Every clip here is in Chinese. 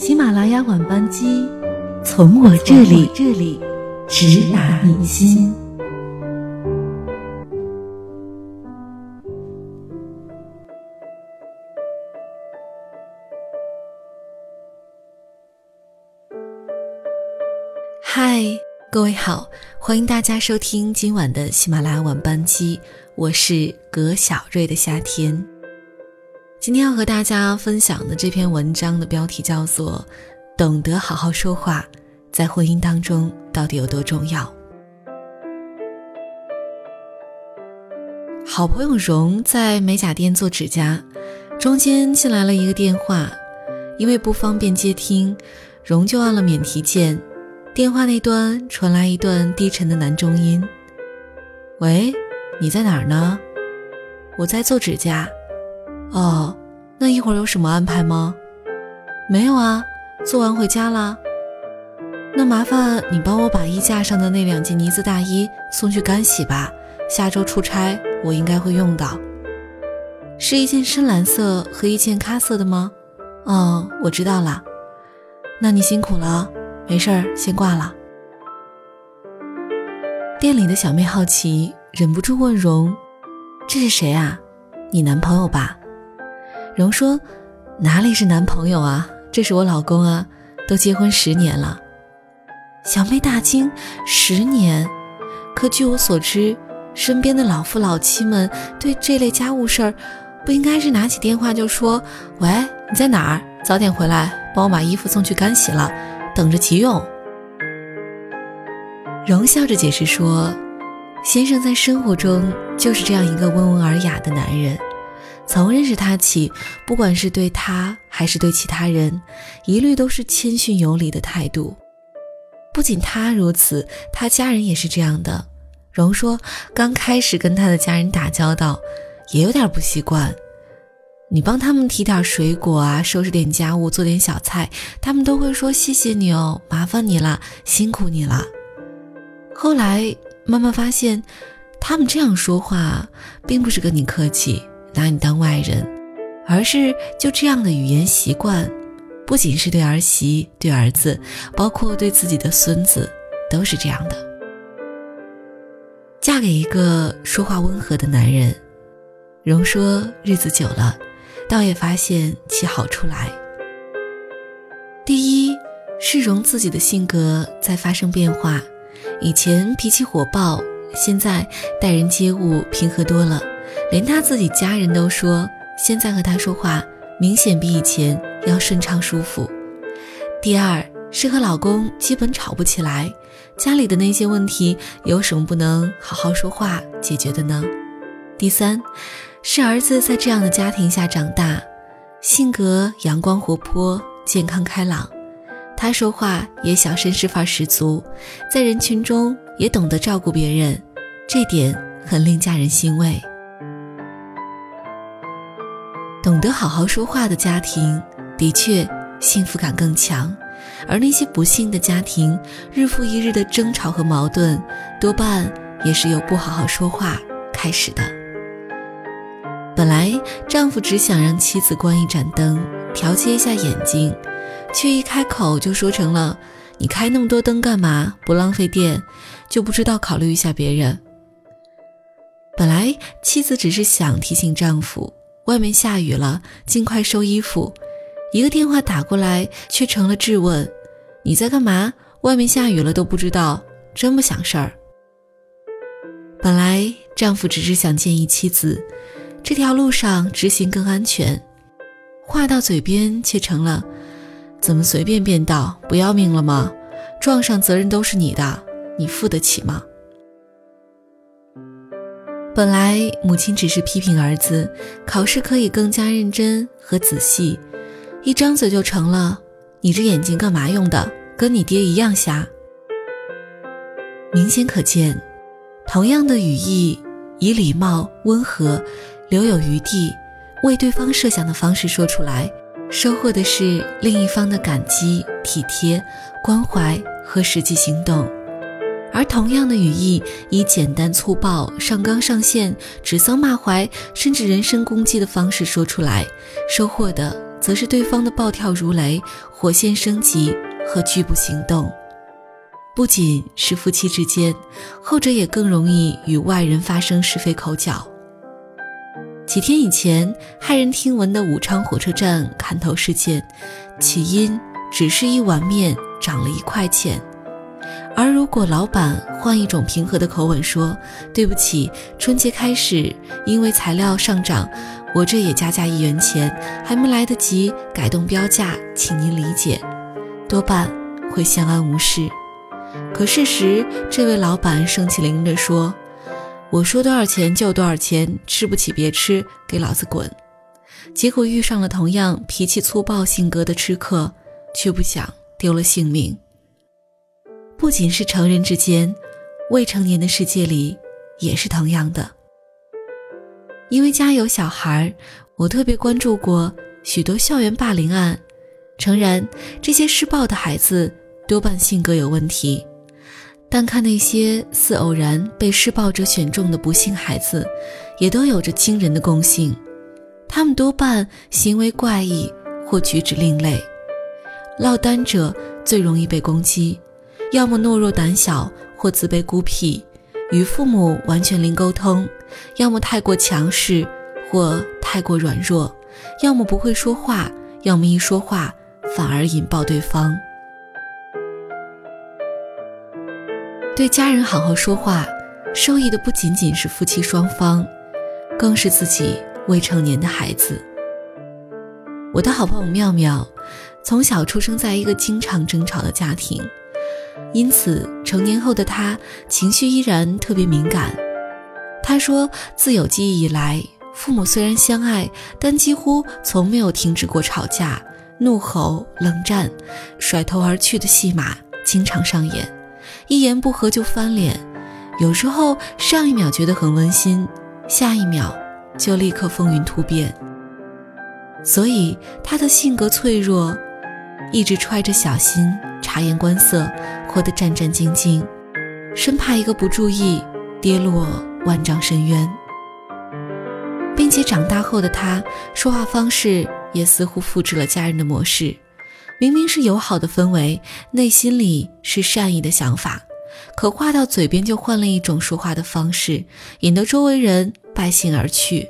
喜马拉雅晚班机，从我这里这里直达你心。嗨，各位好，欢迎大家收听今晚的喜马拉雅晚班机，我是葛小瑞的夏天。今天要和大家分享的这篇文章的标题叫做《懂得好好说话，在婚姻当中到底有多重要》。好朋友荣在美甲店做指甲，中间进来了一个电话，因为不方便接听，荣就按了免提键。电话那端传来一段低沉的男中音：“喂，你在哪儿呢？我在做指甲。”哦，那一会儿有什么安排吗？没有啊，做完回家啦。那麻烦你帮我把衣架上的那两件呢子大衣送去干洗吧，下周出差我应该会用到。是一件深蓝色和一件咖色的吗？哦，我知道了。那你辛苦了，没事儿，先挂了。店里的小妹好奇，忍不住问荣：“这是谁啊？你男朋友吧？”荣说：“哪里是男朋友啊，这是我老公啊，都结婚十年了。”小妹大惊：“十年？可据我所知，身边的老夫老妻们对这类家务事儿，不应该是拿起电话就说：‘喂，你在哪儿？早点回来，帮我把衣服送去干洗了，等着急用。’”荣笑着解释说：“先生在生活中就是这样一个温文尔雅的男人。”从认识他起，不管是对他还是对其他人，一律都是谦逊有礼的态度。不仅他如此，他家人也是这样的。荣说，刚开始跟他的家人打交道，也有点不习惯。你帮他们提点水果啊，收拾点家务，做点小菜，他们都会说谢谢你哦，麻烦你了，辛苦你了。后来慢慢发现，他们这样说话，并不是跟你客气。拿你当外人，而是就这样的语言习惯，不仅是对儿媳、对儿子，包括对自己的孙子，都是这样的。嫁给一个说话温和的男人，荣说日子久了，倒也发现其好处来。第一是荣自己的性格在发生变化，以前脾气火爆，现在待人接物平和多了。连他自己家人都说，现在和他说话明显比以前要顺畅舒服。第二是和老公基本吵不起来，家里的那些问题有什么不能好好说话解决的呢？第三是儿子在这样的家庭下长大，性格阳光活泼、健康开朗，他说话也小绅士范十足，在人群中也懂得照顾别人，这点很令家人欣慰。得好好说话的家庭，的确幸福感更强；而那些不幸的家庭，日复一日的争吵和矛盾，多半也是由不好好说话开始的。本来丈夫只想让妻子关一盏灯，调节一下眼睛，却一开口就说成了：“你开那么多灯干嘛？不浪费电，就不知道考虑一下别人。”本来妻子只是想提醒丈夫。外面下雨了，尽快收衣服。一个电话打过来，却成了质问：“你在干嘛？外面下雨了都不知道，真不想事儿。”本来丈夫只是想建议妻子，这条路上直行更安全，话到嘴边却成了：“怎么随便变道？不要命了吗？撞上责任都是你的，你付得起吗？”本来母亲只是批评儿子考试可以更加认真和仔细，一张嘴就成了“你这眼睛干嘛用的？跟你爹一样瞎。”明显可见，同样的语义，以礼貌、温和、留有余地、为对方设想的方式说出来，收获的是另一方的感激、体贴、关怀和实际行动。而同样的语义，以简单粗暴、上纲上线、指桑骂槐，甚至人身攻击的方式说出来，收获的则是对方的暴跳如雷、火线升级和拒不行动。不仅是夫妻之间，后者也更容易与外人发生是非口角。几天以前，骇人听闻的武昌火车站砍头事件，起因只是一碗面涨了一块钱。而如果老板换一种平和的口吻说：“对不起，春节开始因为材料上涨，我这也加价一元钱，还没来得及改动标价，请您理解。”多半会相安无事。可事实，这位老板盛气凌人地说：“我说多少钱就多少钱，吃不起别吃，给老子滚！”结果遇上了同样脾气粗暴性格的吃客，却不想丢了性命。不仅是成人之间，未成年的世界里也是同样的。因为家有小孩，我特别关注过许多校园霸凌案。诚然，这些施暴的孩子多半性格有问题，但看那些似偶然被施暴者选中的不幸孩子，也都有着惊人的共性。他们多半行为怪异或举止另类，落单者最容易被攻击。要么懦弱胆小或自卑孤僻，与父母完全零沟通；要么太过强势或太过软弱；要么不会说话，要么一说话反而引爆对方。对家人好好说话，受益的不仅仅是夫妻双方，更是自己未成年的孩子。我的好朋友妙妙，从小出生在一个经常争吵的家庭。因此，成年后的他情绪依然特别敏感。他说，自有记忆以来，父母虽然相爱，但几乎从没有停止过吵架、怒吼、冷战、甩头而去的戏码经常上演，一言不合就翻脸。有时候上一秒觉得很温馨，下一秒就立刻风云突变。所以，他的性格脆弱，一直揣着小心。察言观色，活得战战兢兢，生怕一个不注意跌落万丈深渊。并且长大后的他，说话方式也似乎复制了家人的模式。明明是友好的氛围，内心里是善意的想法，可话到嘴边就换了一种说话的方式，引得周围人败兴而去。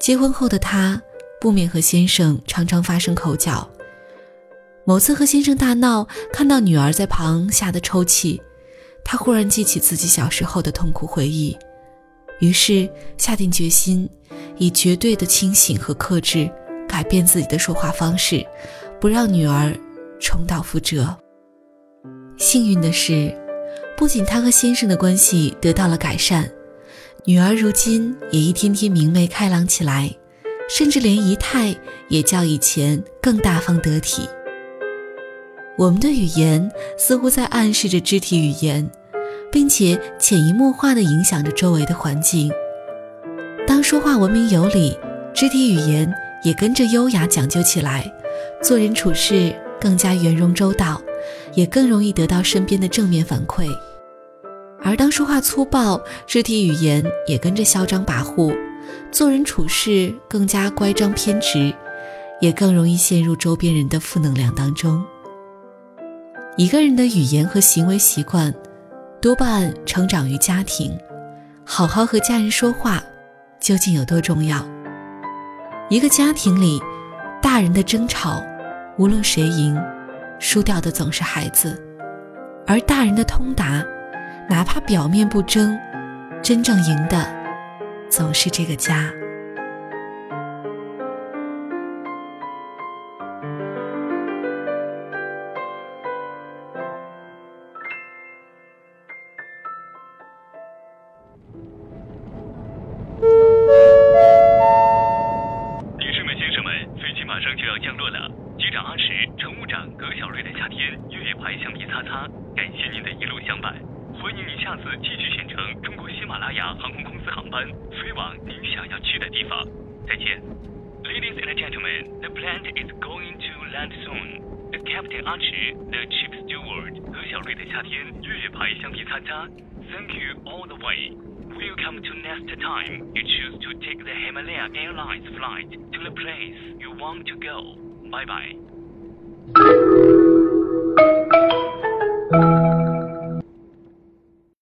结婚后的他，不免和先生常常发生口角。某次和先生大闹，看到女儿在旁吓得抽泣，他忽然记起自己小时候的痛苦回忆，于是下定决心，以绝对的清醒和克制改变自己的说话方式，不让女儿重蹈覆辙。幸运的是，不仅他和先生的关系得到了改善，女儿如今也一天天明媚开朗起来，甚至连仪态也较以前更大方得体。我们的语言似乎在暗示着肢体语言，并且潜移默化地影响着周围的环境。当说话文明有礼，肢体语言也跟着优雅讲究起来，做人处事更加圆融周到，也更容易得到身边的正面反馈。而当说话粗暴，肢体语言也跟着嚣张跋扈，做人处事更加乖张偏执，也更容易陷入周边人的负能量当中。一个人的语言和行为习惯，多半成长于家庭。好好和家人说话，究竟有多重要？一个家庭里，大人的争吵，无论谁赢，输掉的总是孩子；而大人的通达，哪怕表面不争，真正赢的，总是这个家。马上就要降落了机长阿驰乘务长葛小瑞的夏天越野牌橡皮擦擦感谢您的一路相伴欢迎您下次继续选乘中国喜马拉雅航空公司航班飞往您想要去的地方再见 ladies and gentlemen the planet is going to land soon the captain 阿驰 the chief steward 葛小瑞的夏天越野牌橡皮擦擦 thank you all the way Welcome to next time. You choose to take the Himalaya Airlines flight to the place you want to go. Bye bye.